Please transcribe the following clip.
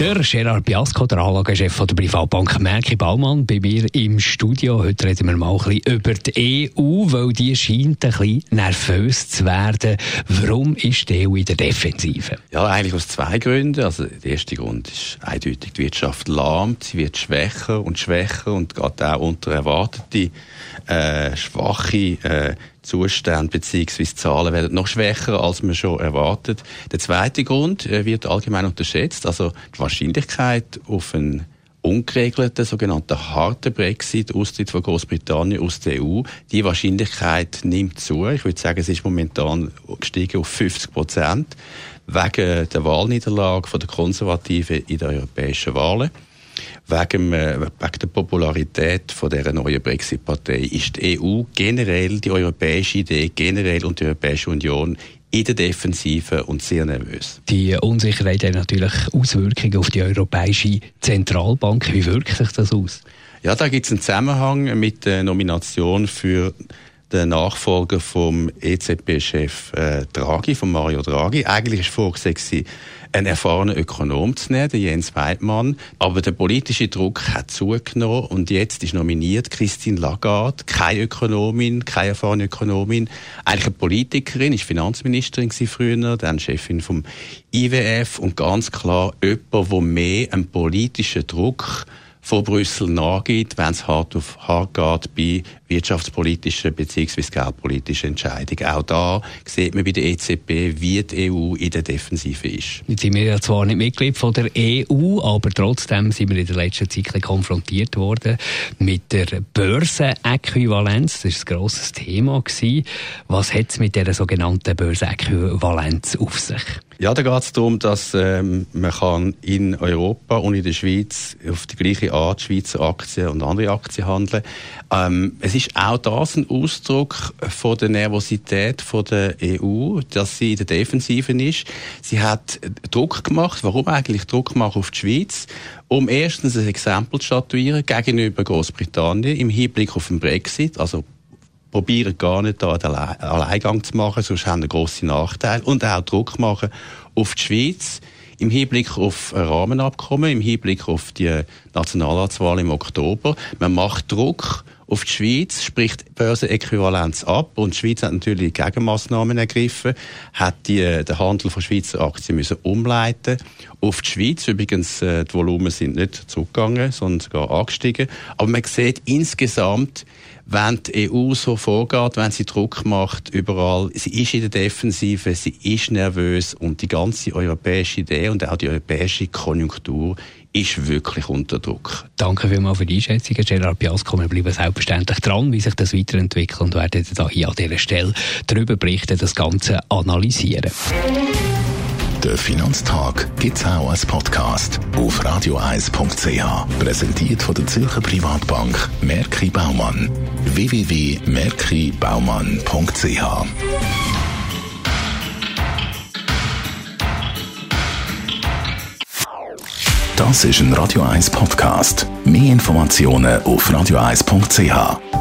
der Gerard Biasco, der Anlagechef der Privatbank Merki Baumann, bei mir im Studio. Heute reden wir mal ein bisschen über die EU, weil die scheint ein bisschen nervös zu werden. Warum ist die EU in der Defensive? Ja, eigentlich aus zwei Gründen. Also, der erste Grund ist eindeutig, die Wirtschaft lahmt, sie wird schwächer und schwächer und geht auch unter erwartete äh, schwache äh, Zustände bzw. Zahlen werden noch schwächer, als man schon erwartet. Der zweite Grund äh, wird allgemein unterschätzt, also Wahrscheinlichkeit auf einen ungeregelten, sogenannten harten Brexit, Austritt von Großbritannien aus der EU, die Wahrscheinlichkeit nimmt zu. Ich würde sagen, es ist momentan gestiegen auf 50 Prozent wegen der Wahlniederlage der Konservativen in den europäischen Wahlen wegen, äh, wegen der Popularität von der neuen Brexit-Partei ist die EU generell, die europäische Idee generell und die Europäische Union in der Defensive und sehr nervös. Die Unsicherheit hat natürlich Auswirkungen auf die Europäische Zentralbank. Wie wirkt sich das aus? Ja, da gibt es einen Zusammenhang mit der Nomination für den Nachfolger vom EZB-Chef äh, Draghi, von Mario Draghi. Eigentlich ist vorgesehen, einen erfahrenen Ökonom zu nehmen, den Jens Weidmann. Aber der politische Druck hat zugenommen und jetzt ist nominiert Christine Lagarde, keine Ökonomin, keine erfahrene Ökonomin, eigentlich eine Politikerin, ist Finanzministerin früher, dann Chefin vom IWF und ganz klar jemand, der mehr einen politischen Druck von Brüssel nachgibt, wenn es hart auf hart geht bei wirtschaftspolitischen bzw. geldpolitischen Entscheidungen. Auch da sieht man bei der EZB, wie die EU in der Defensive ist. Jetzt sind wir ja zwar nicht Mitglied von der EU, aber trotzdem sind wir in der letzten Zeit konfrontiert worden mit der Börsenäquivalenz. Das war ein grosses Thema. Was hat es mit dieser sogenannten Börsenäquivalenz auf sich? Ja, da geht es darum, dass ähm, man kann in Europa und in der Schweiz auf die gleiche Art Schweizer Aktien und andere Aktien handeln. Ähm, es ist auch das ein Ausdruck von der Nervosität von der EU, dass sie in der Defensive ist. Sie hat Druck gemacht. Warum eigentlich Druck machen auf die Schweiz? Um erstens ein Exempel zu statuieren gegenüber Großbritannien im Hinblick auf den Brexit, also probieren gar nicht da den Alleingang zu machen, sonst haben wir grosse Nachteile. Und auch Druck machen auf die Schweiz im Hinblick auf ein Rahmenabkommen, im Hinblick auf die Nationalratswahl im Oktober. Man macht Druck auf die Schweiz, spricht Börsenäquivalenz ab und die Schweiz hat natürlich Gegenmaßnahmen ergriffen, hat die, äh, den Handel von Schweizer Aktien müssen umleiten auf die Schweiz. Übrigens, äh, die Volumen sind nicht zurückgegangen, sondern sogar angestiegen. Aber man sieht insgesamt, wenn die EU so vorgeht, wenn sie Druck macht überall, sie ist in der Defensive, sie ist nervös und die ganze europäische Idee und auch die europäische Konjunktur ist wirklich unter Druck. Danke vielmals für die Einschätzung, Gerard Piasco. Wir bleiben selbstverständlich dran, wie sich das weiterentwickelt und werden da hier an dieser Stelle darüber berichten, das Ganze analysieren. Der Finanztag gibt auch als Podcast auf radioeis.ch. Präsentiert von der Zürcher Privatbank Merki Baumann. www.merkibaumann.ch Das ist ein Radio 1 Podcast. Mehr Informationen auf radioeis.ch.